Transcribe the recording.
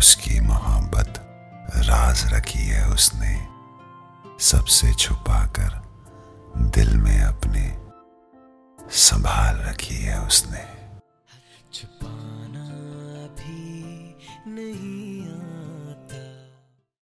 उसकी मोहब्बत राज रखी है उसने। सबसे छुपाकर दिल में अपने संभाल रखी है उसने।